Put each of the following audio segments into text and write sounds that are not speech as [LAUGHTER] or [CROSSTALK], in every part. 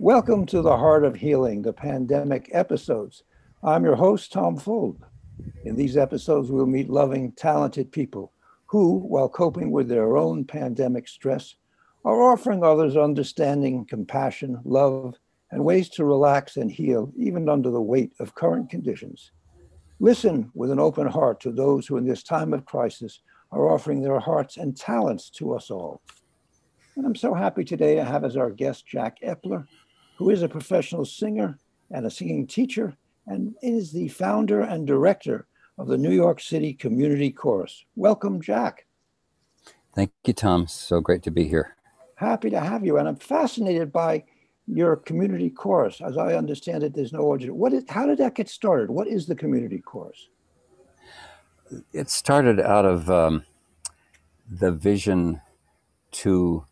Welcome to the Heart of Healing, the pandemic episodes. I'm your host, Tom Fuld. In these episodes, we'll meet loving, talented people who, while coping with their own pandemic stress, are offering others understanding, compassion, love, and ways to relax and heal even under the weight of current conditions. Listen with an open heart to those who, in this time of crisis, are offering their hearts and talents to us all. And I'm so happy today to have as our guest Jack Eppler, who is a professional singer and a singing teacher, and is the founder and director of the New York City Community Chorus. Welcome, Jack. Thank you, Tom. So great to be here. Happy to have you. And I'm fascinated by your community chorus. As I understand it, there's no origin. What is, how did that get started? What is the community chorus? It started out of um, the vision to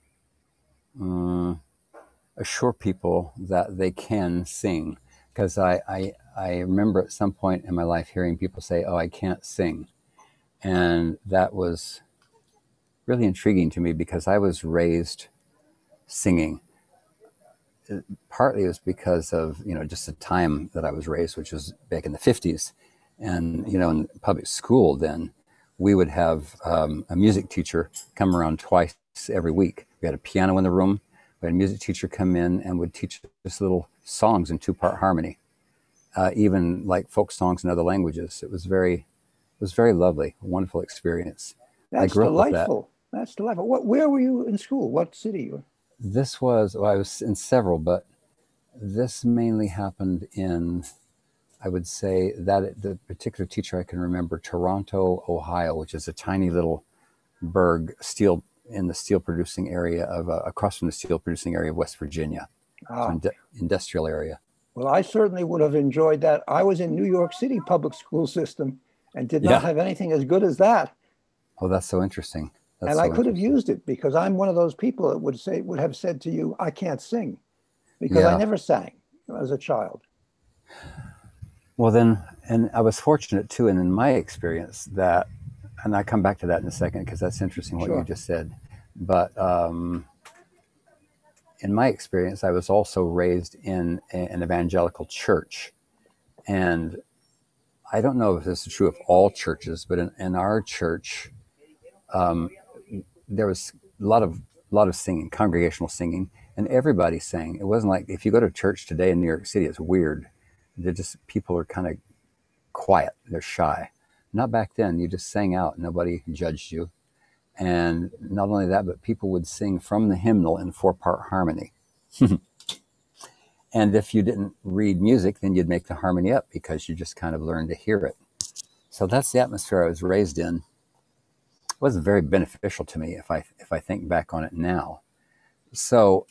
um, assure people that they can sing. Because I, I, I remember at some point in my life hearing people say, Oh, I can't sing. And that was really intriguing to me because I was raised singing. Partly it was because of, you know, just the time that I was raised, which was back in the 50s. And, you know, in public school then, we would have um, a music teacher come around twice every week. We had a piano in the room we had a music teacher come in and would teach us little songs in two-part harmony, uh, even like folk songs in other languages. It was very, it was very lovely, a wonderful experience. That's delightful. That. That's delightful. What, where were you in school? What city? This was, well, I was in several, but this mainly happened in, I would say that the particular teacher I can remember, Toronto, Ohio, which is a tiny little burg, steel in the steel producing area of uh, across from the steel producing area of West Virginia, ah. so ind- industrial area. Well, I certainly would have enjoyed that. I was in New York City public school system and did not yeah. have anything as good as that. Oh, that's so interesting. That's and so I could have used it because I'm one of those people that would say would have said to you, "I can't sing," because yeah. I never sang as a child. Well, then, and I was fortunate too, and in my experience, that and I come back to that in a second because that's interesting what sure. you just said. But um, in my experience, I was also raised in a, an evangelical church, and I don't know if this is true of all churches, but in, in our church, um, there was a lot of lot of singing, congregational singing, and everybody sang. It wasn't like if you go to church today in New York City, it's weird. They're just people are kind of quiet, they're shy not back then. You just sang out. Nobody judged you. And not only that, but people would sing from the hymnal in four part harmony. [LAUGHS] and if you didn't read music, then you'd make the harmony up because you just kind of learned to hear it. So that's the atmosphere I was raised in. It wasn't very beneficial to me if I if I think back on it now. So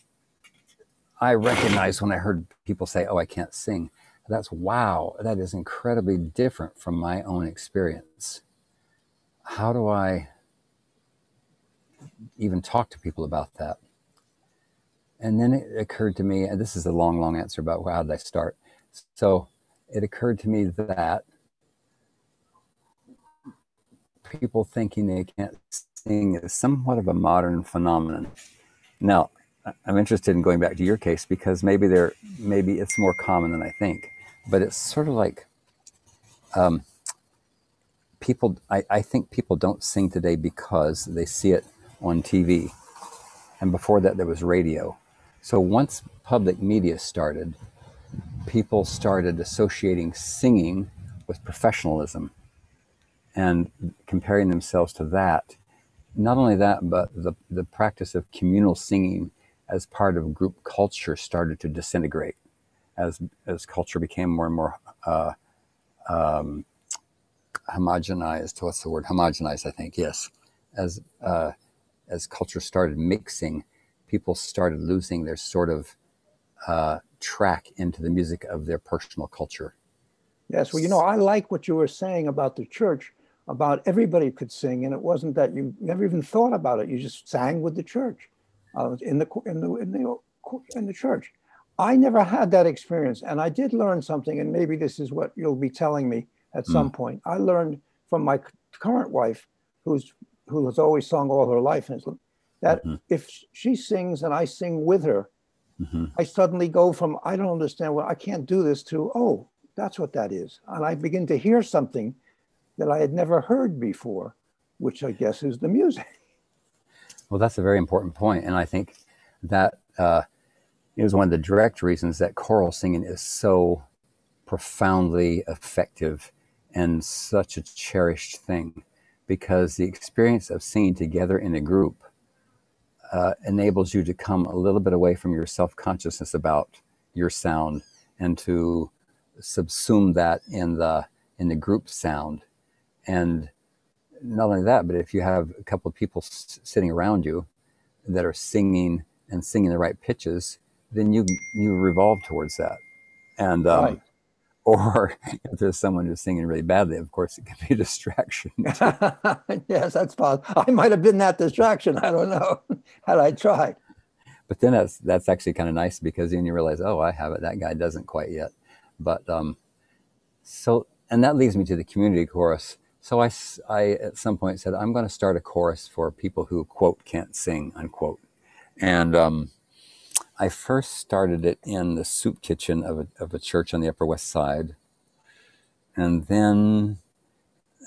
I recognize when I heard people say, "Oh, I can't sing," that's wow, that is incredibly different from my own experience. How do I even talk to people about that? And then it occurred to me, and this is a long, long answer about how did I start. So it occurred to me that people thinking they can't sing is somewhat of a modern phenomenon. Now, I'm interested in going back to your case because maybe there, maybe it's more common than I think but it's sort of like um, people. I, I think people don't sing today because they see it on TV, and before that there was radio. So once public media started, people started associating singing with professionalism and comparing themselves to that. Not only that, but the, the practice of communal singing as part of group culture started to disintegrate as as culture became more and more uh, um, homogenized. What's the word? Homogenized, I think. Yes, as uh, as culture started mixing, people started losing their sort of uh, track into the music of their personal culture. Yes, well, you know, I like what you were saying about the church. About everybody could sing, and it wasn't that you never even thought about it. You just sang with the church, uh, in the in the in the in the church I never had that experience. And I did learn something, and maybe this is what you'll be telling me at mm. some point. I learned from my current wife, who's who has always sung all her life, that mm-hmm. if she sings and I sing with her, mm-hmm. I suddenly go from, I don't understand what I can't do this to, oh, that's what that is. And I begin to hear something that I had never heard before, which I guess is the music. Well, that's a very important point, and I think that uh, is one of the direct reasons that choral singing is so profoundly effective and such a cherished thing, because the experience of singing together in a group uh, enables you to come a little bit away from your self consciousness about your sound and to subsume that in the in the group sound. And not only that, but if you have a couple of people s- sitting around you that are singing and singing the right pitches, then you you revolve towards that. And um, right. [LAUGHS] or if there's someone who's singing really badly, of course, it can be a distraction. [LAUGHS] yes, that's possible. I might have been that distraction. I don't know [LAUGHS] had I tried. But then that's that's actually kind of nice because then you realize, oh, I have it. That guy doesn't quite yet. But um, so and that leads me to the community chorus so I, I at some point said, I'm going to start a chorus for people who, quote, can't sing, unquote. And um, I first started it in the soup kitchen of a, of a church on the Upper West Side. And then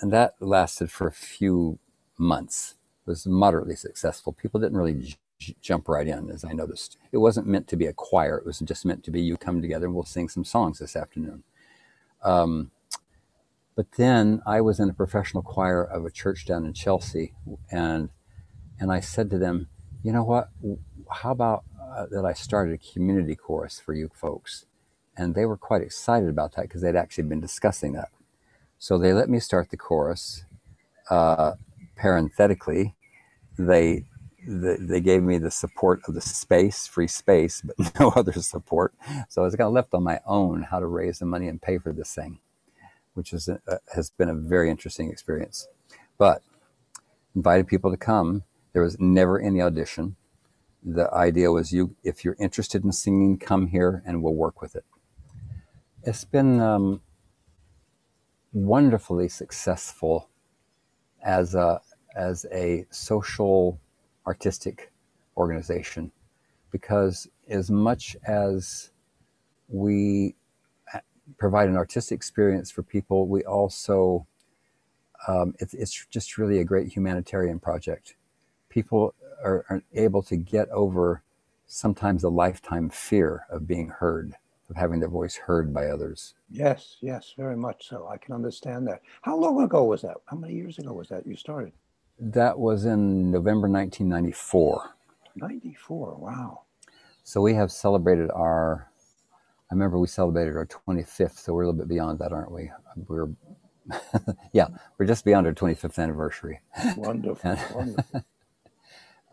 and that lasted for a few months. It was moderately successful. People didn't really j- jump right in, as I noticed. It wasn't meant to be a choir. It was just meant to be you come together and we'll sing some songs this afternoon. Um, but then I was in a professional choir of a church down in Chelsea, and and I said to them, you know what? How about uh, that I started a community chorus for you folks? And they were quite excited about that because they'd actually been discussing that. So they let me start the chorus. Uh, parenthetically, they the, they gave me the support of the space, free space, but [LAUGHS] no other support. So I was kind of left on my own how to raise the money and pay for this thing which is a, has been a very interesting experience. But invited people to come. There was never any audition. The idea was you, if you're interested in singing, come here and we'll work with it. It's been um, wonderfully successful as a as a social artistic organization because as much as we provide an artistic experience for people, we also um, it's just really a great humanitarian project. People are, are, able to get over sometimes a lifetime fear of being heard, of having their voice heard by others. Yes, yes, very much so. I can understand that. How long ago was that? How many years ago was that you started? That was in November 1994. 94, wow. So we have celebrated our I remember we celebrated our 25th, so we're a little bit beyond that, aren't we? We're, [LAUGHS] yeah, we're just beyond our 25th anniversary. Wonderful, wonderful.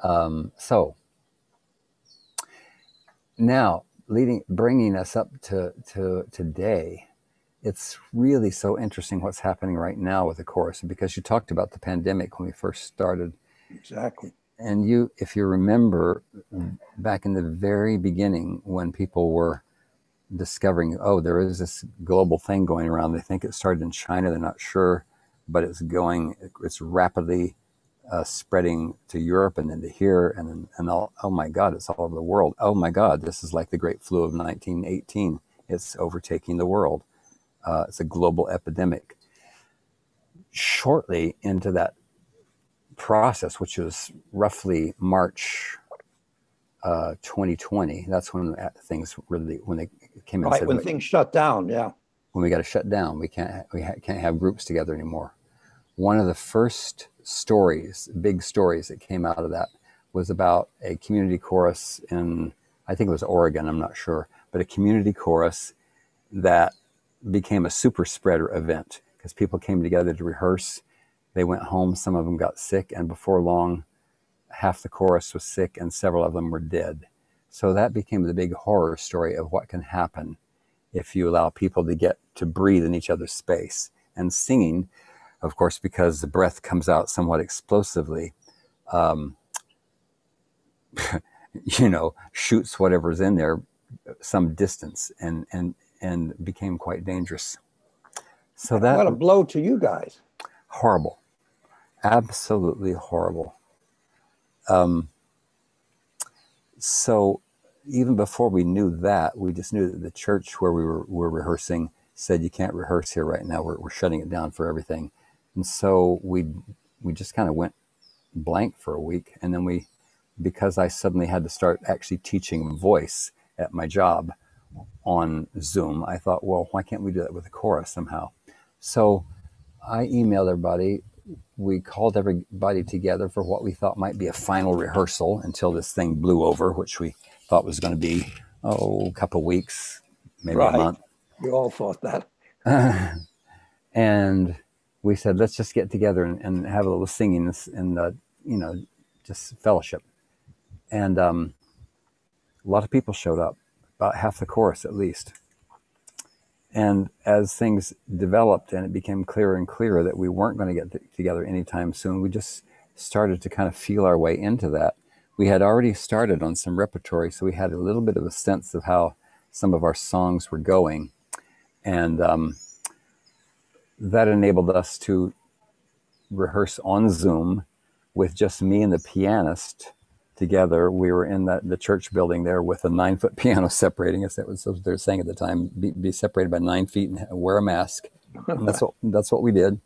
Um, so now, leading, bringing us up to to today, it's really so interesting what's happening right now with the chorus because you talked about the pandemic when we first started. Exactly. And you, if you remember, back in the very beginning when people were discovering, oh, there is this global thing going around. They think it started in China. They're not sure, but it's going, it's rapidly uh, spreading to Europe and then to here. And then, and all, oh my God, it's all over the world. Oh my God, this is like the great flu of 1918. It's overtaking the world. Uh, it's a global epidemic. Shortly into that process, which was roughly March uh, 2020. That's when things really when they came in. Right said, when things shut down, yeah. When we got to shut down, we can't we ha- can't have groups together anymore. One of the first stories, big stories that came out of that, was about a community chorus in I think it was Oregon. I'm not sure, but a community chorus that became a super spreader event because people came together to rehearse. They went home. Some of them got sick, and before long, half the chorus was sick and several of them were dead. So that became the big horror story of what can happen if you allow people to get to breathe in each other's space. And singing, of course, because the breath comes out somewhat explosively, um, [LAUGHS] you know, shoots whatever's in there some distance and, and, and became quite dangerous. So that what a blow to you guys. Horrible. Absolutely horrible. Um, so even before we knew that, we just knew that the church where we were, were rehearsing said, "You can't rehearse here right now. We're, we're shutting it down for everything." And so we we just kind of went blank for a week, and then we, because I suddenly had to start actually teaching voice at my job on Zoom, I thought, well, why can't we do that with a chorus somehow? So I emailed everybody. We called everybody together for what we thought might be a final rehearsal until this thing blew over, which we thought was going to be oh a couple weeks, maybe right. a month. We all thought that. [LAUGHS] and we said, let's just get together and, and have a little singing and uh, you know just fellowship. And um, a lot of people showed up, about half the chorus at least. And as things developed and it became clearer and clearer that we weren't going to get together anytime soon, we just started to kind of feel our way into that. We had already started on some repertory, so we had a little bit of a sense of how some of our songs were going. And um, that enabled us to rehearse on Zoom with just me and the pianist together. We were in the, the church building there with a nine foot [LAUGHS] piano separating us. That was what they were saying at the time be, be separated by nine feet and wear a mask. And that's what, that's what we did.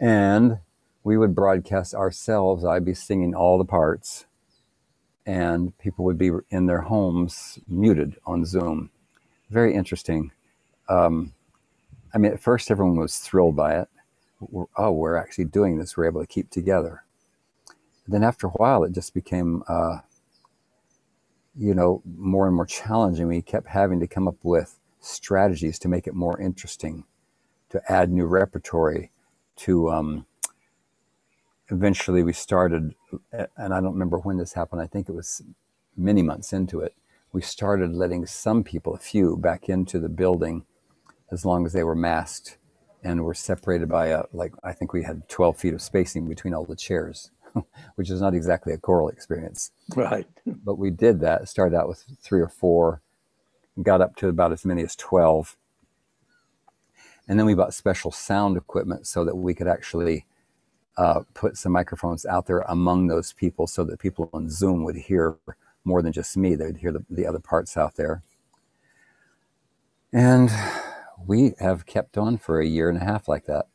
And we would broadcast ourselves. I'd be singing all the parts, and people would be in their homes muted on Zoom. Very interesting. Um, I mean, at first, everyone was thrilled by it. We're, oh, we're actually doing this. We're able to keep together then after a while, it just became, uh, you know, more and more challenging. We kept having to come up with strategies to make it more interesting, to add new repertory, to um, eventually we started, and I don't remember when this happened. I think it was many months into it. We started letting some people, a few, back into the building as long as they were masked and were separated by a, like, I think we had 12 feet of spacing between all the chairs. [LAUGHS] which is not exactly a choral experience. Right. But we did that, started out with three or four, got up to about as many as 12. And then we bought special sound equipment so that we could actually uh, put some microphones out there among those people so that people on Zoom would hear more than just me. They'd hear the, the other parts out there. And we have kept on for a year and a half like that.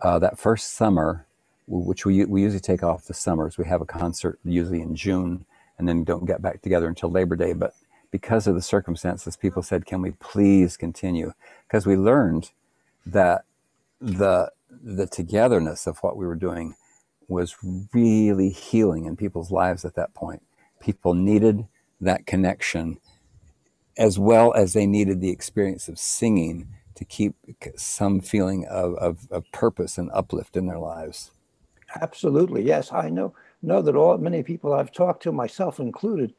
Uh, that first summer, which we, we usually take off the summers. We have a concert usually in June and then don't get back together until Labor Day. But because of the circumstances, people said, can we please continue? Because we learned that the, the togetherness of what we were doing was really healing in people's lives at that point. People needed that connection as well as they needed the experience of singing to keep some feeling of, of, of purpose and uplift in their lives. Absolutely, yes. I know know that all many people I've talked to, myself included,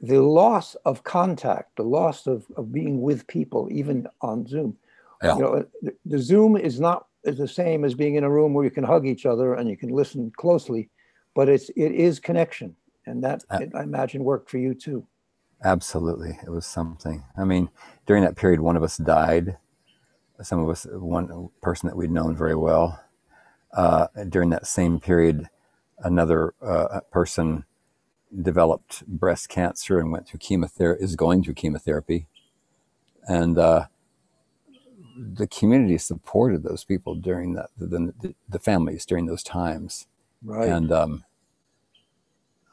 the loss of contact, the loss of, of being with people, even on Zoom. Yeah. You know, the, the Zoom is not is the same as being in a room where you can hug each other and you can listen closely, but it's it is connection, and that uh, I imagine worked for you too. Absolutely, it was something. I mean, during that period, one of us died. Some of us, one person that we'd known very well, uh, during that same period, another uh, person developed breast cancer and went through chemotherapy, is going through chemotherapy. And uh, the community supported those people during that, the, the families during those times. Right. And um,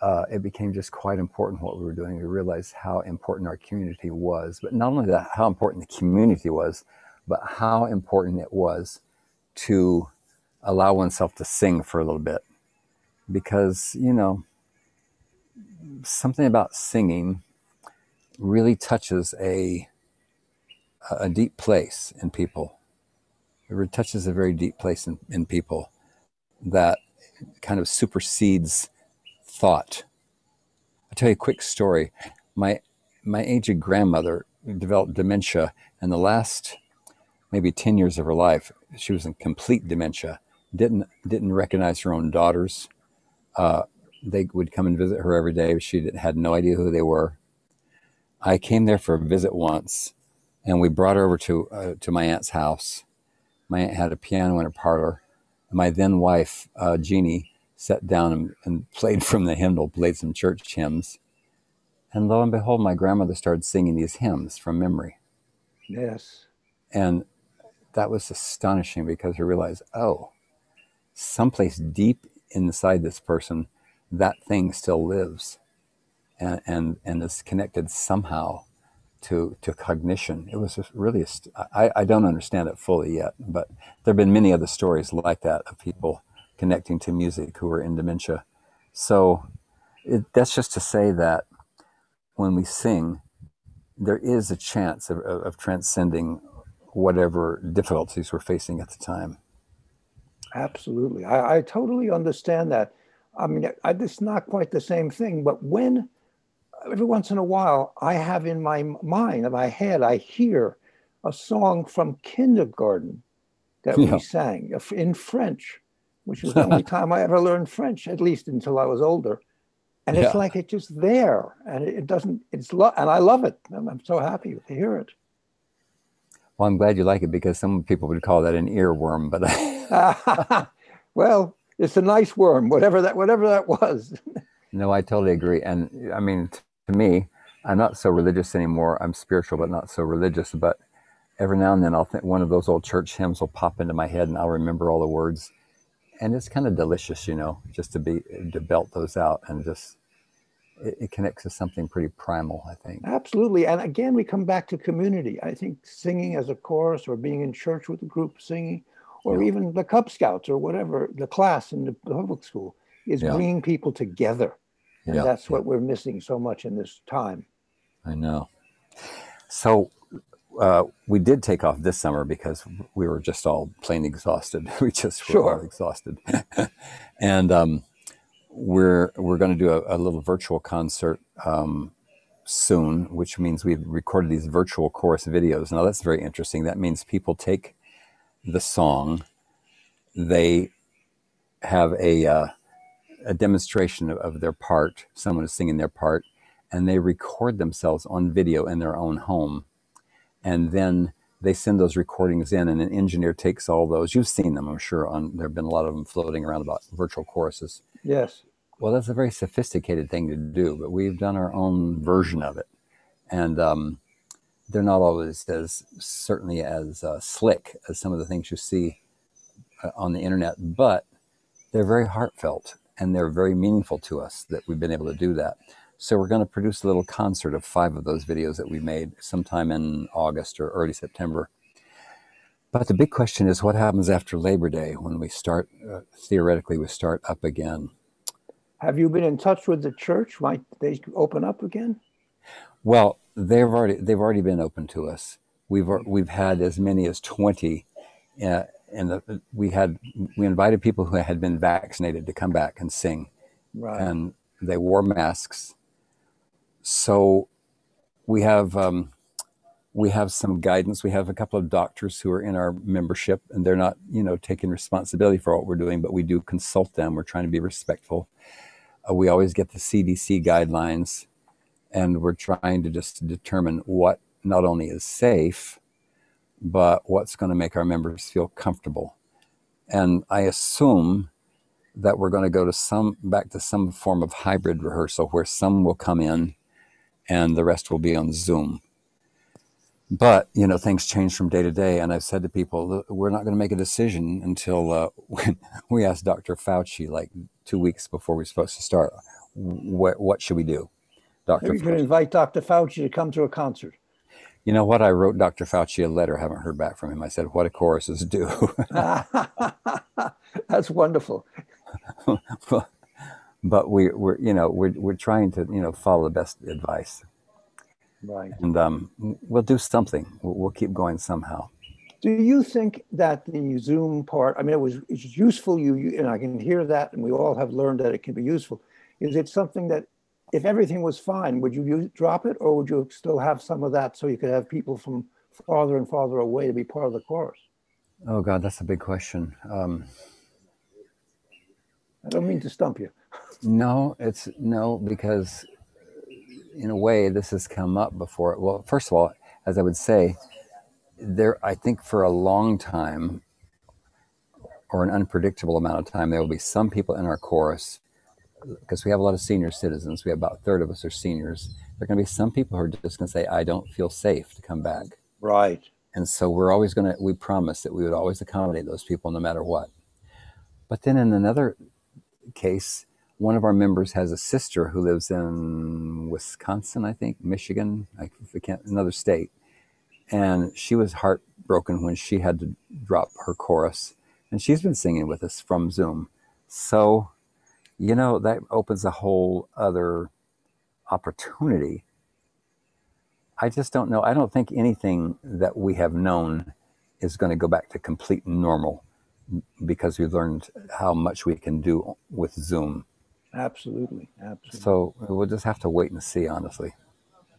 uh, it became just quite important what we were doing. We realized how important our community was, but not only that, how important the community was, but how important it was to allow oneself to sing for a little bit because you know something about singing really touches a a deep place in people it touches a very deep place in, in people that kind of supersedes thought i'll tell you a quick story my my aged grandmother developed dementia and the last maybe 10 years of her life she was in complete dementia didn't didn't recognize her own daughters. Uh, they would come and visit her every day. She had no idea who they were. I came there for a visit once, and we brought her over to uh, to my aunt's house. My aunt had a piano in her parlor. My then wife, uh, Jeannie, sat down and, and, played from the hymnal, played some church hymns, And lo and behold, my grandmother started singing these hymns from memory. Yes. And that was astonishing because I realized, oh, someplace deep inside this person, that thing still lives and, and, and is connected somehow to, to cognition. It was really, I, I don't understand it fully yet, but there have been many other stories like that of people connecting to music who are in dementia. So it, that's just to say that when we sing, there is a chance of, of transcending whatever difficulties we're facing at the time. Absolutely. I, I totally understand that. I mean, I, it's not quite the same thing, but when every once in a while I have in my mind, in my head, I hear a song from kindergarten that yeah. we sang uh, in French, which was the only [LAUGHS] time I ever learned French, at least until I was older. And it's yeah. like it's just there, and it doesn't. It's lo- and I love it. I'm, I'm so happy to hear it. Well, I'm glad you like it because some people would call that an earworm, but [LAUGHS] [LAUGHS] well, it's a nice worm, whatever that whatever that was. no, I totally agree, and I mean, to me, I'm not so religious anymore. I'm spiritual, but not so religious. But every now and then, I'll think one of those old church hymns will pop into my head, and I'll remember all the words and it's kind of delicious, you know, just to be to belt those out and just it, it, connects to something pretty primal, I think. Absolutely, and again, we come back to community. I think singing as a chorus, or being in church with a group singing, or yeah. even the Cub Scouts or whatever the class in the public school is yeah. bringing people together, and yeah. that's what we're missing so much in this time. I know. So uh, we did take off this summer because we were just all plain exhausted. [LAUGHS] we just were all exhausted, [LAUGHS] and um, we're we're going to do a, a, little virtual concert um, soon, which means we've recorded these virtual chorus videos. Now that's very interesting. That means people take the song, they have a uh, a demonstration of, of their part. Someone is singing their part, and they record themselves on video in their own home and then they send those recordings in and an engineer takes all those. You've seen them i'm sure on there have been a lot of them floating around about virtual choruses. Yes. Well that's a very sophisticated thing to do but we've done our own version of it. And um, they're not always as certainly as uh, slick as some of the things you see uh, on the internet but they're very heartfelt and they're very meaningful to us that we've been able to do that so we're going to produce a little concert of five of those videos that we made sometime in August or early September. But the big question is what happens after Labor Day when we start, uh, theoretically, we start up again. Have you been in touch with the church? Might they open up again? Well, they've already they've already been open to us. We've we've had as many as twenty, uh, and the, we had we invited people who had been vaccinated to come back and sing, right. and they wore masks so we have um, we have some guidance. We have a couple of doctors who are in our membership, and they're not, you know, taking responsibility for what we're doing, but we do consult them. We're trying to be respectful. Uh, we always get the CDC guidelines, and we're trying to just determine what not only is safe, but what's going to make our members feel comfortable. And I assume that we're going to go to some back to some form of hybrid rehearsal where some will come in and the rest will be on Zoom. But you know, things change from day to day, and I've said to people, we're not going to make a decision until uh, [LAUGHS] we ask Dr. Fauci, like two weeks before we're supposed to start. What, what should we do, Doctor? You could invite Dr. Fauci to come to a concert. You know what? I wrote Dr. Fauci a letter. Haven't heard back from him. I said, "What do choruses do?" [LAUGHS] [LAUGHS] That's wonderful. But we, we're you know we're, we're trying to you know follow the best advice. Right. And um, we'll do something. We'll, we'll, keep going somehow. Do you think that the zoom part i mean it was it's useful you, you and i can hear that and we all have learned that it can be useful. Is it something that if everything was fine would you use, drop it or would you still have some of that so you could have people from farther and farther away to be part of the chorus oh god that's a big question. Um, i don't mean to stump you no, it's no, because in a way this has come up before. Well, first of all, as I would say, there, I think for a long time or an unpredictable amount of time, there will be some people in our chorus because we have a lot of senior citizens. We have about a third of us are seniors. There are going to be some people who are just going to say, "I don't feel safe to come back." Right. And so we're always going to. We promise that we would always accommodate those people no matter what. But then in another case, one of our members has a sister who lives in Wisconsin, I think, Michigan, I can't, another state, and she was heartbroken when she had to drop her chorus, and she's been singing with us from Zoom. So, you know, that opens a whole other opportunity. I just don't know. I don't think anything that we have known is going to go back to complete normal because we've learned how much we can do with Zoom. Absolutely, absolutely. So we'll just have to wait and see, honestly.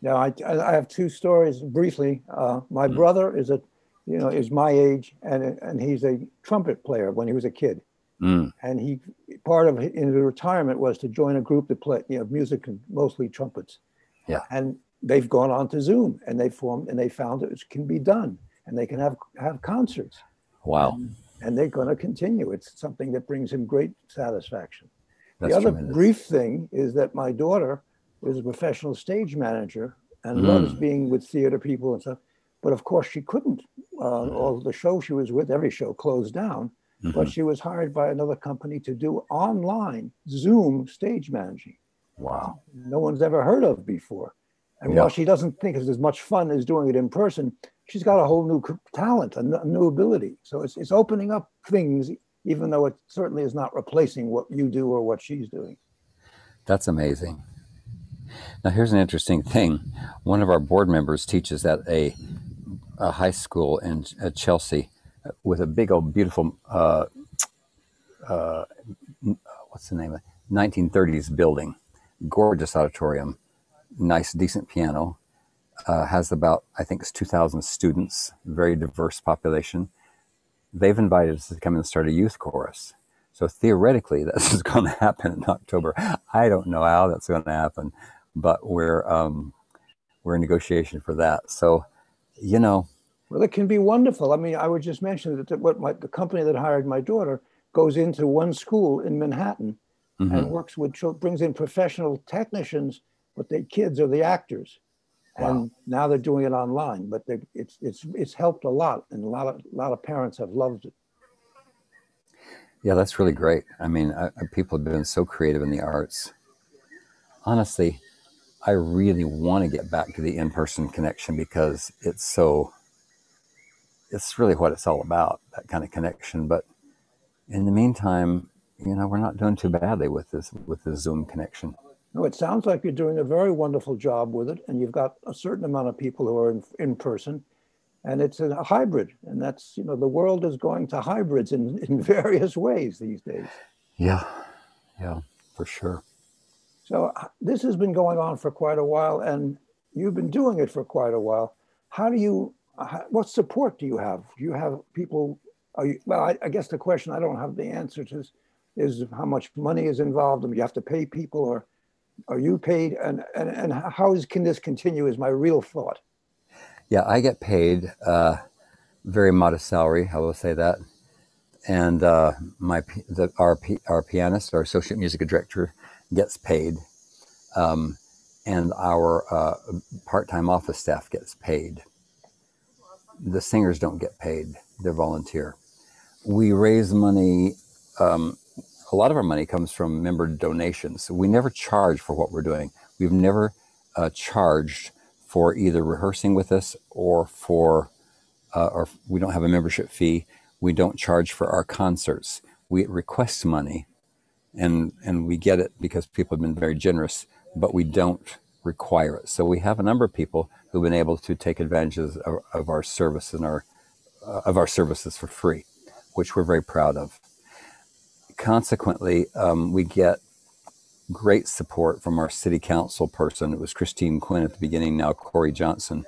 Now, I, I have two stories briefly. Uh, my mm. brother is a, you know, is my age, and and he's a trumpet player when he was a kid. Mm. And he part of in his retirement was to join a group that play you know music and mostly trumpets. Yeah. And they've gone on to Zoom and they formed and they found it can be done and they can have have concerts. Wow. And, and they're going to continue. It's something that brings him great satisfaction. That's the other tremendous. brief thing is that my daughter is a professional stage manager and mm. loves being with theater people and stuff. But of course, she couldn't. Uh, all the show she was with, every show closed down. Mm-hmm. But she was hired by another company to do online Zoom stage managing. Wow. No one's ever heard of before. And while she doesn't think it's as much fun as doing it in person, she's got a whole new talent, a new ability. So it's, it's opening up things, even though it certainly is not replacing what you do or what she's doing. That's amazing. Now, here's an interesting thing. One of our board members teaches at a, a high school in at Chelsea with a big old beautiful, uh, uh, what's the name of it? 1930s building, gorgeous auditorium, nice, decent piano uh, has about, I think it's 2,000 students, very diverse population. They've invited us to come and start a youth chorus. So theoretically, this is going to happen in October. I don't know how that's going to happen, but we're um, we're in negotiation for that. So, you know, well, it can be wonderful. I mean, I would just mention that what my, the company that hired my daughter goes into one school in Manhattan mm-hmm. and works with brings in professional technicians, but the kids are the actors Wow. And now they're doing it online, but it's it's it's helped a lot, and a lot of a lot of parents have loved it. Yeah, that's really great. I mean, I, people have been so creative in the arts. Honestly, I really want to get back to the in-person connection because it's so. It's really what it's all about, that kind of connection. But in the meantime, you know, we're not doing too badly with this with the Zoom connection. No, it sounds like you're doing a very wonderful job with it, and you've got a certain amount of people who are in, in person, and it's a hybrid, and that's you know the world is going to hybrids in, [LAUGHS] in various ways these days. Yeah, yeah, for sure. So uh, this has been going on for quite a while, and you've been doing it for quite a while. How do you? What support do you have? Do you have people? Are you, well, I, I guess the question I don't have the answer to is, is how much money is involved, and you have to pay people, or are you paid? And, and, and how is, can this continue is my real thought. Yeah i get paid uh, very modest salary i will say that. And uh, my the, our, our pianist our associate music director gets paid um, and our uh, part-time office staff gets paid. The singers don't get paid they're volunteer. We raise money um, a lot of our money comes from member donations. So we never charge for what we're doing. We've never uh, charged for either rehearsing with us or for, uh, or we don't have a membership fee. We don't charge for our concerts. We request money, and and we get it because people have been very generous, but we don't require it. So we have a number of people who've been able to take advantage of, of our service and our uh, of our services for free, which we're very proud of consequently, um, we get great support from our city council person. It was Christine Quinn at the beginning, now Corey Johnson.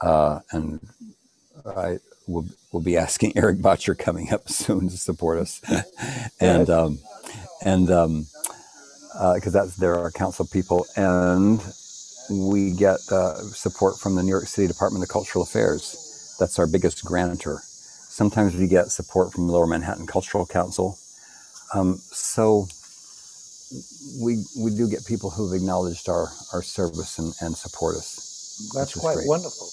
Uh, and I will will be asking [LAUGHS] Erik Bottcher coming up soon to support us. [LAUGHS] and um, and um, because uh, that's they're council people. And we get uh, support from the New York City Department of Cultural Affairs. That's our biggest grantor. Sometimes we get support from Lower Manhattan Cultural Council um, so we we do get people who've acknowledged our our service and, and support us. That's quite great. wonderful.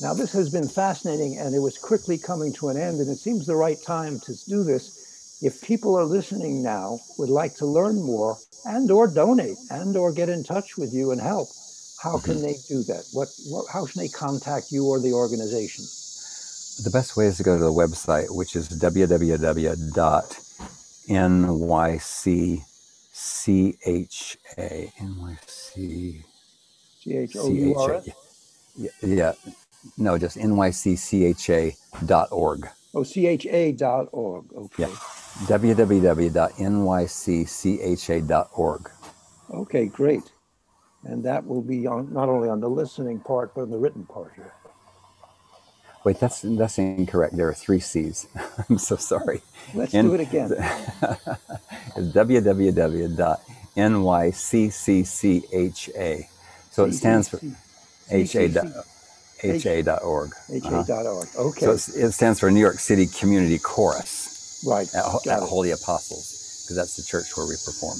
Now, this has been fascinating and it was quickly coming to an end, and it seems the right time to do this. If people are listening now, would like to learn more and or donate and or get in touch with you and help, how can they do that? What, what how can they contact you or the organization? The best way is to go to the website, which is www.nyccha nyc C H O U R S? yeah, yeah no just N Y C C H A nyccha.org Oh, C H A dot org. Okay. Yeah. www.nyccha.org Okay, great. And that will be on not only on the listening part, but on the written part here. Wait that's that's incorrect there are three c's [LAUGHS] i'm so sorry Let's In- do it again. [LAUGHS] it's www.nycccha. So it stands for HA dot, HA dot org. H Uh-huh. A dot org. Okay, So it stands for New York City Community Chorus right. at, at. Holy Apostles, because that's the church where we perform.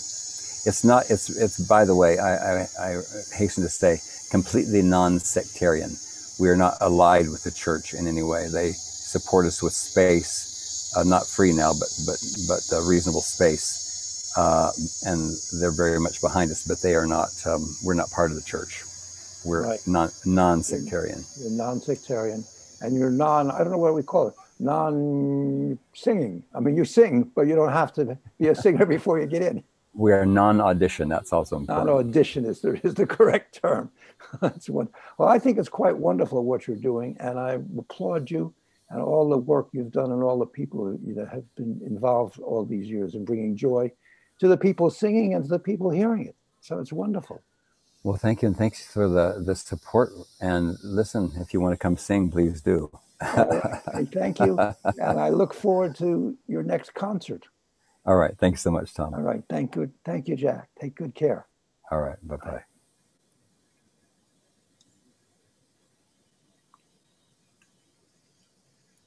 It's not. It's. It's. By the way, I, I, I hasten to say, completely non-sectarian. We are not allied with the church in any way. They support us with space, uh, not free now, but but but uh, reasonable space, uh, and they're very much behind us. But they are not. Um, we're not part of the church. We're Right. non non-sectarian. You're non-sectarian, and you're non. I don't know what we call it. Non-singing. I mean, you sing, but you don't have to be a singer [LAUGHS] before you get in. We are non-audition. That's also important. Non-audition is the, [LAUGHS] is the correct term. [LAUGHS] That's one. Well, I think it's quite wonderful what you're doing, and I applaud you and all the work you've done and all the people that have been involved all these years in bringing joy to the people singing and to the people hearing it. So it's wonderful. Well, thank you, and thanks for the the support. And listen, if you want to come sing, please do. I thank you, [LAUGHS] and I look forward to your next concert. All right, thanks so much, Tom. All right, thank you, thank you, Jack. Take good care. All right, bye bye.